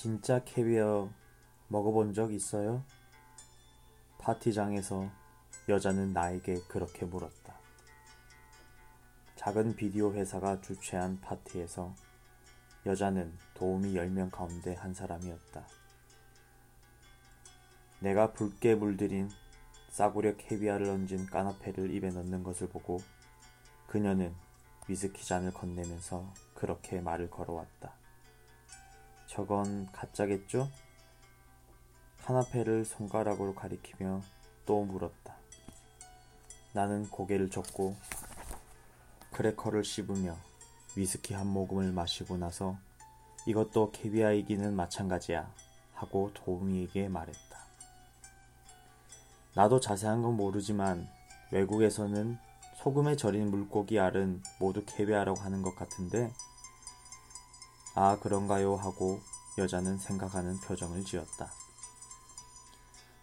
진짜 캐비어 먹어본 적 있어요? 파티장에서 여자는 나에게 그렇게 물었다. 작은 비디오 회사가 주최한 파티에서 여자는 도우미 10명 가운데 한 사람이었다. 내가 붉게 물들인 싸구려 캐비아를 얹은 카나페를 입에 넣는 것을 보고 그녀는 위스키 잔을 건네면서 그렇게 말을 걸어왔다. 저건 가짜겠죠? 카나페를 손가락으로 가리키며 또 물었다. 나는 고개를 젓고 크래커를 씹으며 위스키 한 모금을 마시고 나서 이것도 캐비아이기는 마찬가지야 하고 도우미에게 말했다. 나도 자세한 건 모르지만 외국에서는 소금에 절인 물고기 알은 모두 캐비아라고 하는 것 같은데 아 그런가요 하고 여자는 생각하는 표정을 지었다.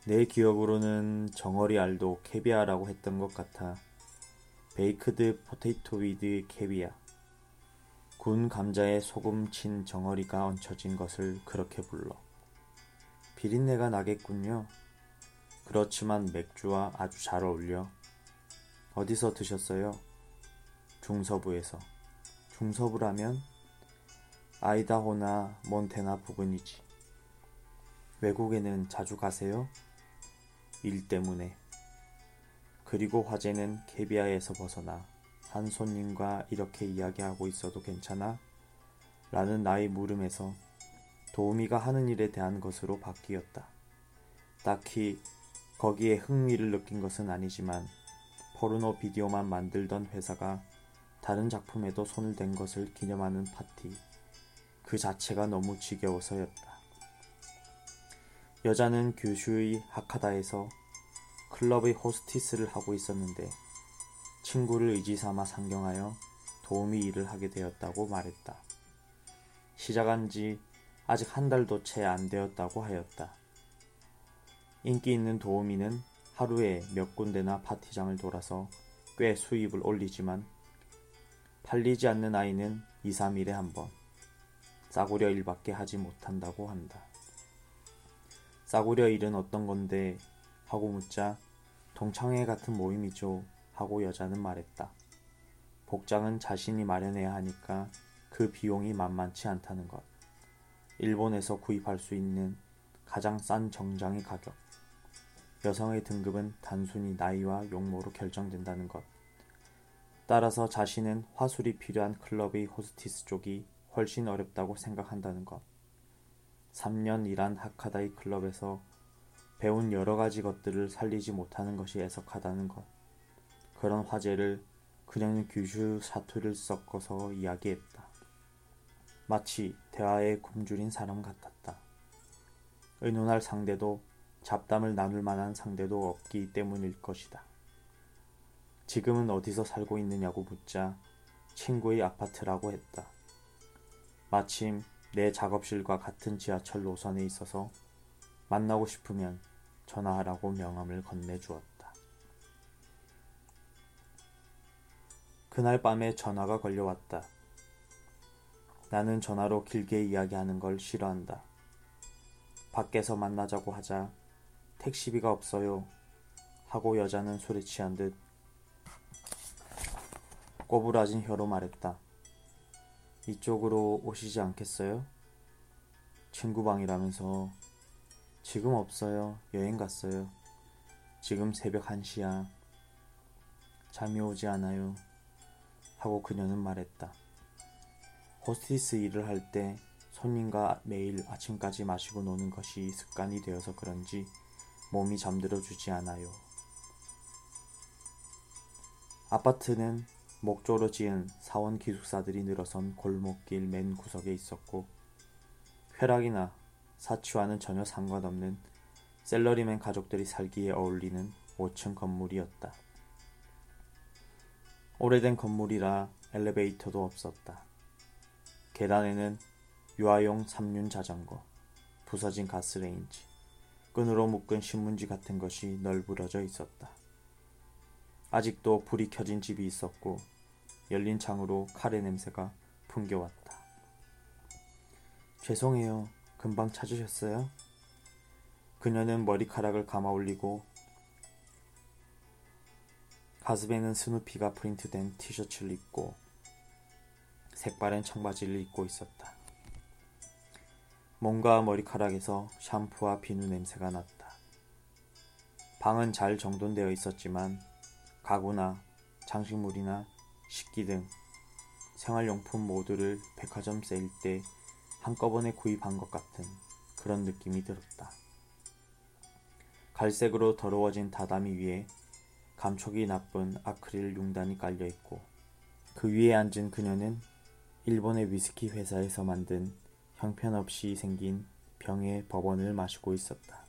내 기억으로는 정어리 알도 캐비아라고 했던 것 같아. Baked potato with caviar. 군 감자에 소금 친 정어리가 얹혀진 것을 그렇게 불러. 비린내가 나겠군요. 그렇지만 맥주와 아주 잘 어울려. 어디서 드셨어요? 중서부에서. 중서부라면 아이다호나 몬테나 부근이지. 외국에는 자주 가세요? 일 때문에. 그리고 화제는 캐비아에서 벗어나 한 손님과 이렇게 이야기하고 있어도 괜찮아? 라는 나의 물음에서 도우미가 하는 일에 대한 것으로 바뀌었다. 딱히 거기에 흥미를 느낀 것은 아니지만 포르노 비디오만 만들던 회사가 다른 작품에도 손을 댄 것을 기념하는 파티. 그 자체가 너무 지겨워서였다. 여자는 규슈의 하카다에서 클럽의 호스티스를 하고 있었는데 친구를 의지삼아 상경하여 도우미 일을 하게 되었다고 말했다. 시작한 지 아직 한 달도 채 안 되었다고 하였다. 인기 있는 도우미는 하루에 몇 군데나 파티장을 돌아서 꽤 수입을 올리지만 팔리지 않는 아이는 2, 3일에 한 번. 싸구려 일밖에 하지 못한다고 한다. 싸구려 일은 어떤 건데? 하고 묻자 동창회 같은 모임이죠. 하고 여자는 말했다. 복장은 자신이 마련해야 하니까 그 비용이 만만치 않다는 것. 일본에서 구입할 수 있는 가장 싼 정장의 가격. 여성의 등급은 단순히 나이와 용모로 결정된다는 것. 따라서 자신은 화술이 필요한 클럽의 호스티스 쪽이 훨씬 어렵다고 생각한다는 것. 3년 일한 하카다이 클럽에서 배운 여러 가지 것들을 살리지 못하는 것이 애석하다는 것. 그런 화제를 그녀는 규슈 사투를 섞어서 이야기했다. 마치 대화에 굶주린 사람 같았다. 의논할 상대도 잡담을 나눌 만한 상대도 없기 때문일 것이다. 지금은 어디서 살고 있느냐고 묻자 친구의 아파트라고 했다. 마침 내 작업실과 같은 지하철 노선에 있어서 만나고 싶으면 전화하라고 명함을 건네주었다. 그날 밤에 전화가 걸려왔다. 나는 전화로 길게 이야기하는 걸 싫어한다. 밖에서 만나자고 하자 택시비가 없어요. 하고 여자는 취한 듯 꼬부라진 혀로 말했다. 이쪽으로 오시지 않겠어요? 친구 방이라면서 지금 없어요. 여행 갔어요. 지금 새벽 1시야. 잠이 오지 않아요. 하고 그녀는 말했다. 호스티스 일을 할 때 손님과 매일 아침까지 마시고 노는 것이 습관이 되어서 그런지 몸이 잠들어 주지 않아요. 아파트는 목조로 지은 사원 기숙사들이 늘어선 골목길 맨 구석에 있었고 쾌락이나 사치와는 전혀 상관없는 셀러리맨 가족들이 살기에 어울리는 5층 건물이었다. 오래된 건물이라 엘리베이터도 없었다. 계단에는 유아용 삼륜 자전거, 부서진 가스레인지, 끈으로 묶은 신문지 같은 것이 널브러져 있었다. 아직도 불이 켜진 집이 있었고 열린 창으로 카레 냄새가 풍겨왔다. 죄송해요. 금방 찾으셨어요? 그녀는 머리카락을 감아 올리고 가슴에는 스누피가 프린트된 티셔츠를 입고 색바랜 청바지를 입고 있었다. 몸과 머리카락에서 샴푸와 비누 냄새가 났다. 방은 잘 정돈되어 있었지만 가구나 장식물이나 식기 등 생활용품 모두를 백화점 세일 때 한꺼번에 구입한 것 같은 그런 느낌이 들었다. 갈색으로 더러워진 다다미 위에 감촉이 나쁜 아크릴 융단이 깔려 있고 그 위에 앉은 그녀는 일본의 위스키 회사에서 만든 형편없이 생긴 병의 버번을 마시고 있었다.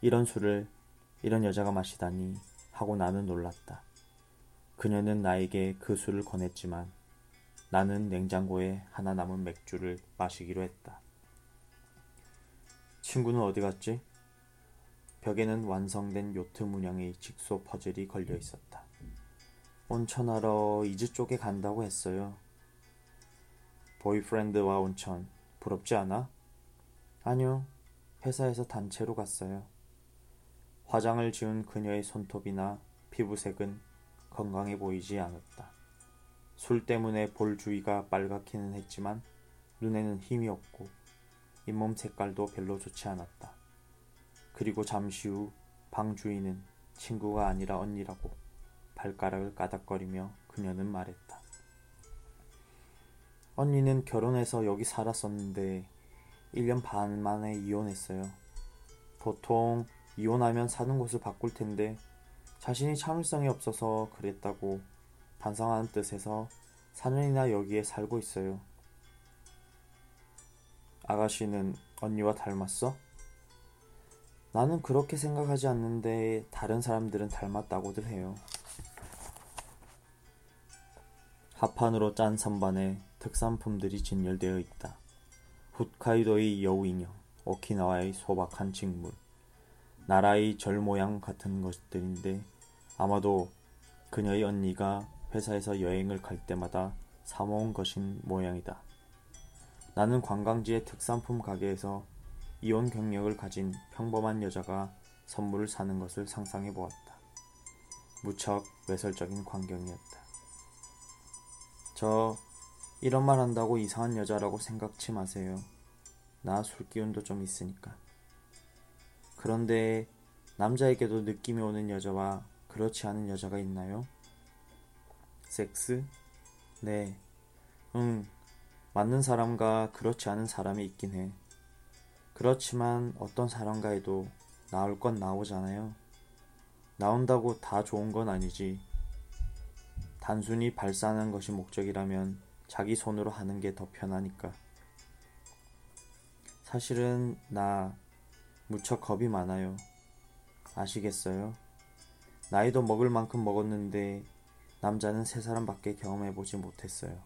이런 술을 이런 여자가 마시다니 하고 나는 놀랐다. 그녀는 나에게 그 술을 권했지만 나는 냉장고에 하나 남은 맥주를 마시기로 했다. 친구는 어디 갔지? 벽에는 완성된 요트 문양의 직소 퍼즐이 걸려 있었다. 온천하러 이즈 쪽에 간다고 했어요. 보이프렌드와 온천 부럽지 않아? 아니요. 회사에서 단체로 갔어요. 화장을 지운 그녀의 손톱이나 피부색은 건강해 보이지 않았다. 술 때문에 볼 주위가 빨갛기는 했지만 눈에는 힘이 없고 잇몸 색깔도 별로 좋지 않았다. 그리고 잠시 후 방 주인은 친구가 아니라 언니라고 발가락을 까닥거리며 그녀는 말했다. 언니는 결혼해서 여기 살았었는데 1년 반 만에 이혼했어요. 보통 이혼하면 사는 곳을 바꿀 텐데 자신이 참을성이 없어서 그랬다고 반성하는 뜻에서 4년이나 여기에 살고 있어요. 아가씨는 언니와 닮았어? 나는 그렇게 생각하지 않는데 다른 사람들은 닮았다고들 해요. 하판으로 짠 선반에 특산품들이 진열되어 있다. 홋카이도의 여우 인형, 오키나와의 소박한 식물, 나라의 절 모양 같은 것들인데 아마도 그녀의 언니가 회사에서 여행을 갈 때마다 사모은 것인 모양이다. 나는 관광지의 특산품 가게에서 이혼 경력을 가진 평범한 여자가 선물을 사는 것을 상상해 보았다. 무척 외설적인 광경이었다. 저 이런 말 한다고 이상한 여자라고 생각치 마세요. 나 술 기운도 좀 있으니까. 그런데 남자에게도 느낌이 오는 여자와 그렇지 않은 여자가 있나요? 섹스? 네. 응. 맞는 사람과 그렇지 않은 사람이 있긴 해. 그렇지만 어떤 사람과해도 나올 건 나오잖아요. 나온다고 다 좋은 건 아니지. 단순히 발산하는 것이 목적이라면 자기 손으로 하는 게 더 편하니까. 사실은 나 무척 겁이 많아요. 아시겠어요? 나이도 먹을 만큼 먹었는데 남자는 세 사람밖에 경험해보지 못했어요.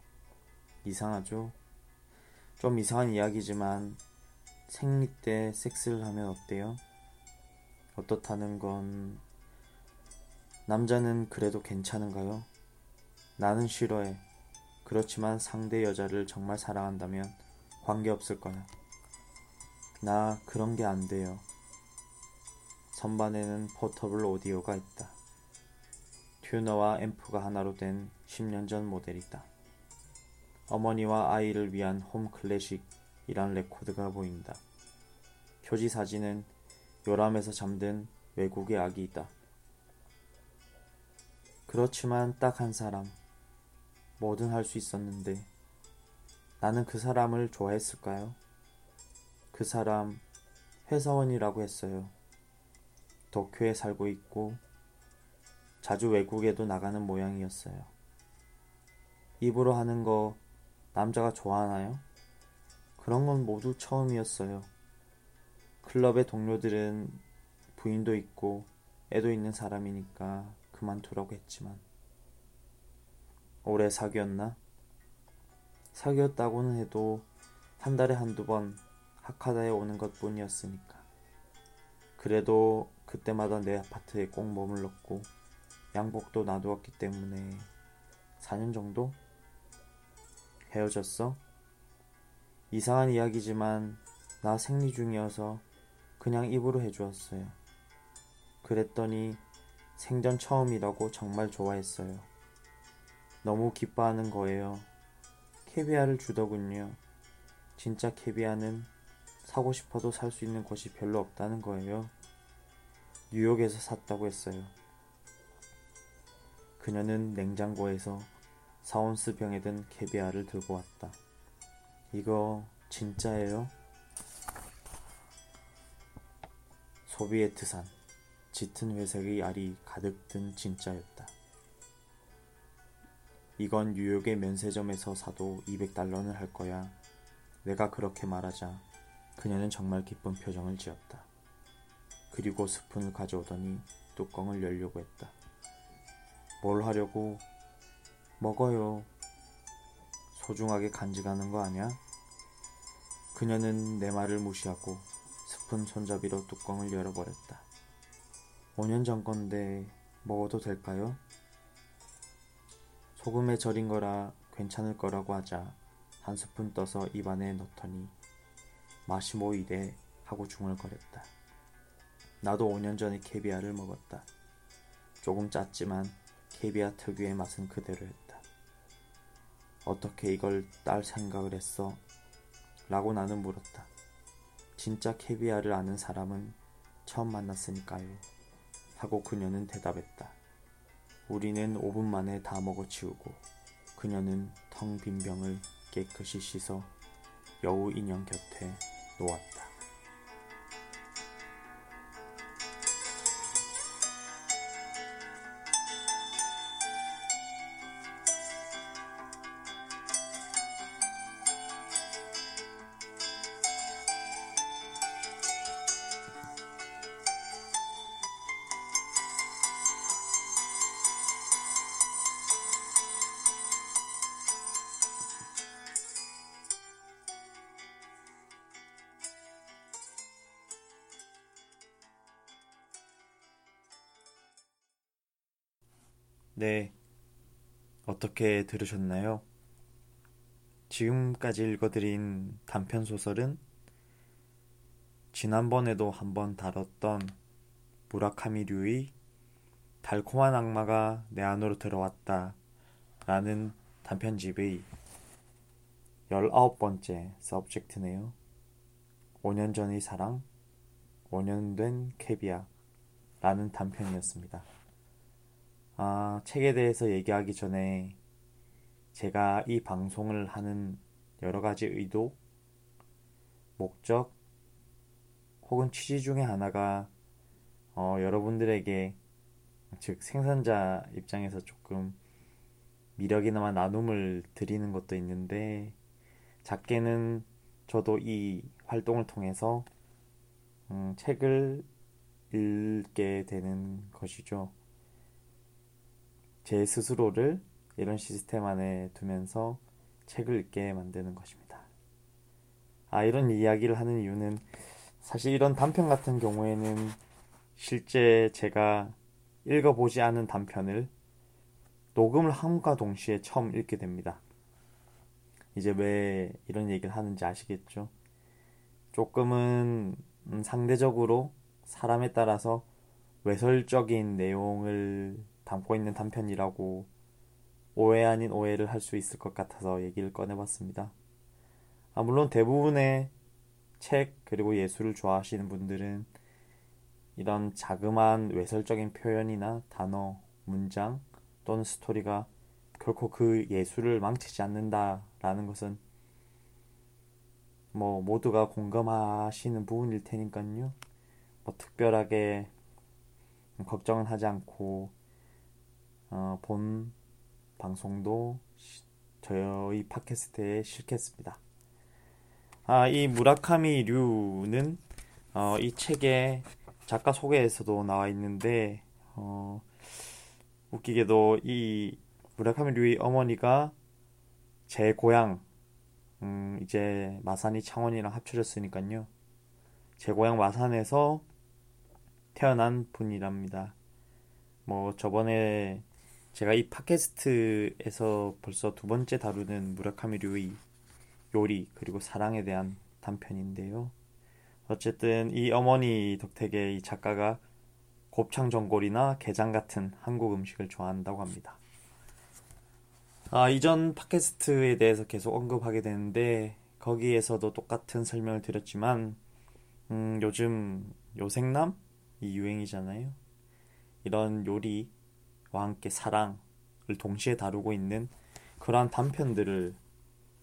이상하죠? 좀 이상한 이야기지만 생리 때 섹스를 하면 어때요? 어떻다는 건 남자는 그래도 괜찮은가요? 나는 싫어해. 그렇지만 상대 여자를 정말 사랑한다면 관계없을 거야. 나 그런 게 안 돼요. 선반에는 포터블 오디오가 있다. 튜너와 앰프가 하나로 된 10년 전 모델이다. 어머니와 아이를 위한 홈 클래식이란 레코드가 보인다. 표지 사진은 요람에서 잠든 외국의 아기이다. 그렇지만 딱 한 사람, 뭐든 할 수 있었는데 나는 그 사람을 좋아했을까요? 그 사람 회사원이라고 했어요. 도쿄에 살고 있고 자주 외국에도 나가는 모양이었어요. 입으로 하는 거 남자가 좋아하나요? 그런 건 모두 처음이었어요. 클럽의 동료들은 부인도 있고 애도 있는 사람이니까 그만두라고 했지만 오래 사귀었나? 사귀었다고는 해도 한 달에 한두 번 하카다에 오는 것 뿐이었으니까. 그래도 그때마다 내 아파트에 꼭 머물렀고 양복도 놔두었기 때문에 4년 정도? 헤어졌어? 이상한 이야기지만 나 생리 중이어서 그냥 입으로 해주었어요. 그랬더니 생전 처음이라고 정말 좋아했어요. 너무 기뻐하는 거예요. 캐비아를 주더군요. 진짜 캐비아는 사고 싶어도 살 수 있는 곳이 별로 없다는 거예요. 뉴욕에서 샀다고 했어요. 그녀는 냉장고에서 사온스 병에 든 캐비아를 들고 왔다. 이거 진짜예요? 소비에트산 짙은 회색의 알이 가득 든 진짜였다. 이건 뉴욕의 면세점에서 사도 200달러는 할 거야. 내가 그렇게 말하자 그녀는 정말 기쁜 표정을 지었다. 그리고 스푼을 가져오더니 뚜껑을 열려고 했다. 뭘 하려고? 먹어요. 소중하게 간직하는 거 아냐? 그녀는 내 말을 무시하고 스푼 손잡이로 뚜껑을 열어버렸다. 5년 전 건데 먹어도 될까요? 소금에 절인 거라 괜찮을 거라고 하자 한 스푼 떠서 입안에 넣더니 이래 하고 중얼거렸다. 나도 5년 전에 캐비아를 먹었다. 조금 짰지만 캐비아 특유의 맛은 그대로였다. 어떻게 이걸 딸 생각을 했어? 라고 나는 물었다. 진짜 캐비아를 아는 사람은 처음 만났으니까요. 하고 그녀는 대답했다. 우리는 5분 만에 다 먹어치우고 그녀는 텅 빈 병을 깨끗이 씻어 여우 인형 곁에 놓았다. 네. 어떻게 들으셨나요? 지금까지 읽어드린 단편 소설은 지난번에도 한번 다뤘던 무라카미류의 달콤한 악마가 내 안으로 들어왔다 라는 단편집의 19번째 서브젝트네요. 5년 전의 사랑, 5년 된 캐비아 라는 단편이었습니다. 아, 책에 대해서 얘기하기 전에 제가 이 방송을 하는 여러 가지 의도, 목적, 혹은 취지 중에 하나가 어, 여러분들에게 즉 생산자 입장에서 조금 미력이나마 나눔을 드리는 것도 있는데 작게는 저도 이 활동을 통해서 음, 책을 읽게 되는 것이죠. 제 스스로를 이런 시스템 안에 두면서 책을 읽게 만드는 것입니다. 아, 이런 이야기를 하는 이유는 사실 이런 단편 같은 경우에는 실제 제가 읽어보지 않은 단편을 녹음을 함과 동시에 처음 읽게 됩니다. 이제 왜 이런 얘기를 하는지 아시겠죠? 조금은 음, 상대적으로 사람에 따라서 외설적인 내용을 담고 있는 단편이라고 오해 아닌 오해를 할 수 있을 것 같아서 얘기를 꺼내봤습니다. 아, 물론 대부분의 책 그리고 예술을 좋아하시는 분들은 이런 자그마한 외설적인 표현이나 단어, 문장 또는 스토리가 결코 그 예술을 망치지 않는다라는 것은 뭐 모두가 공감하시는 부분일 테니까요. 뭐 특별하게 걱정은 하지 않고 어, 본 방송도 저희 팟캐스트에 실겠습니다. 아, 이 무라카미 류는 어, 이 책의 작가 소개에서도 나와 있는데 어, 웃기게도 이 무라카미 류의 어머니가 제 고향 음, 이제 마산이 창원이랑 합쳐졌으니까요. 제 고향 마산에서 태어난 분이랍니다. 뭐 저번에 제가 이 팟캐스트에서 벌써 두 번째 다루는 무라카미 류의 요리 그리고 사랑에 대한 단편인데요. 어쨌든 이 어머니 덕택에 이 작가가 곱창 전골이나 게장 같은 한국 음식을 좋아한다고 합니다. 아, 이전 팟캐스트에 대해서 계속 언급하게 되는데 거기에서도 똑같은 설명을 드렸지만 음, 요즘 요생남 이 유행이잖아요. 이런 요리 와 함께 사랑을 동시에 다루고 있는 그러한 단편들을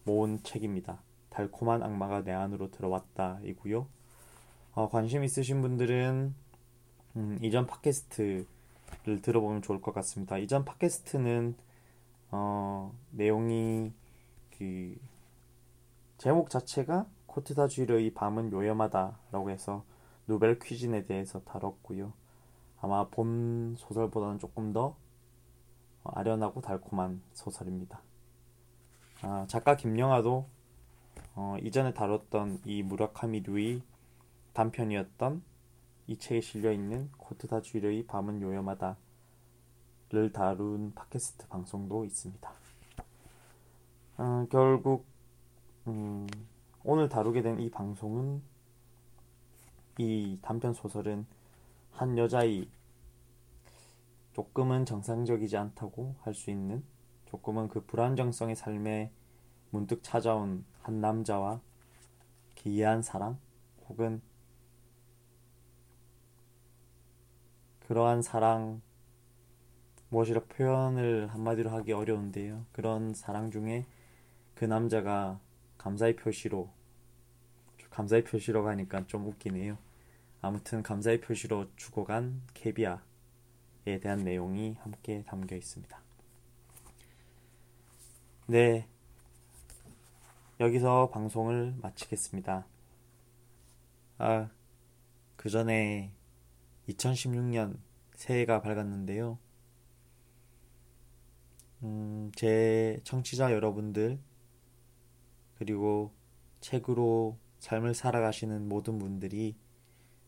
모은 책입니다. 달콤한 악마가 내 안으로 들어왔다이고요. 어, 관심 있으신 분들은 음, 이전 팟캐스트를 들어보면 좋을 것 같습니다. 이전 팟캐스트는 어, 내용이 그 제목 자체가 코트다주의의 밤은 요염하다라고 해서 노벨 퀴즈에 대해서 다뤘고요. 아마 본 소설보다는 조금 더 아련하고 달콤한 소설입니다. 아, 작가 김영하도 어, 이전에 다뤘던 이 무라카미 류의 단편이었던 이 책에 실려 있는 코트다 주의의 밤은 요염하다를 다룬 팟캐스트 방송도 있습니다. 어, 결국 음, 오늘 다루게 된 이 방송은 이 단편 소설은 한 여자의 조금은 정상적이지 않다고 할 수 있는 조금은 그 불안정성의 삶에 문득 찾아온 한 남자와 기이한 사랑 혹은 그러한 사랑 무엇이라 표현을 한마디로 하기 어려운데요. 그런 사랑 중에 그 남자가 감사의 표시로 감사의 표시로 가니까 좀 웃기네요. 아무튼 감사의 표시로 죽어간 케비아 에 대한 내용이 함께 담겨 있습니다. 네. 여기서 방송을 마치겠습니다. 아, 그 전에 2016년 새해가 밝았는데요. 음, 제 청취자 여러분들, 그리고 책으로 삶을 살아가시는 모든 분들이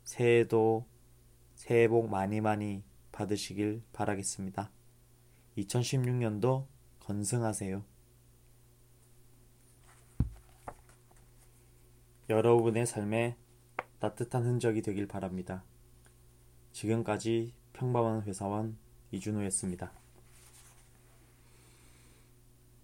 새해도 새해 복 많이 많이 받으시길 바라겠습니다. 2016년도 건승하세요. 여러분의 삶에 따뜻한 흔적이 되길 바랍니다. 지금까지 평범한 회사원 이준호였습니다.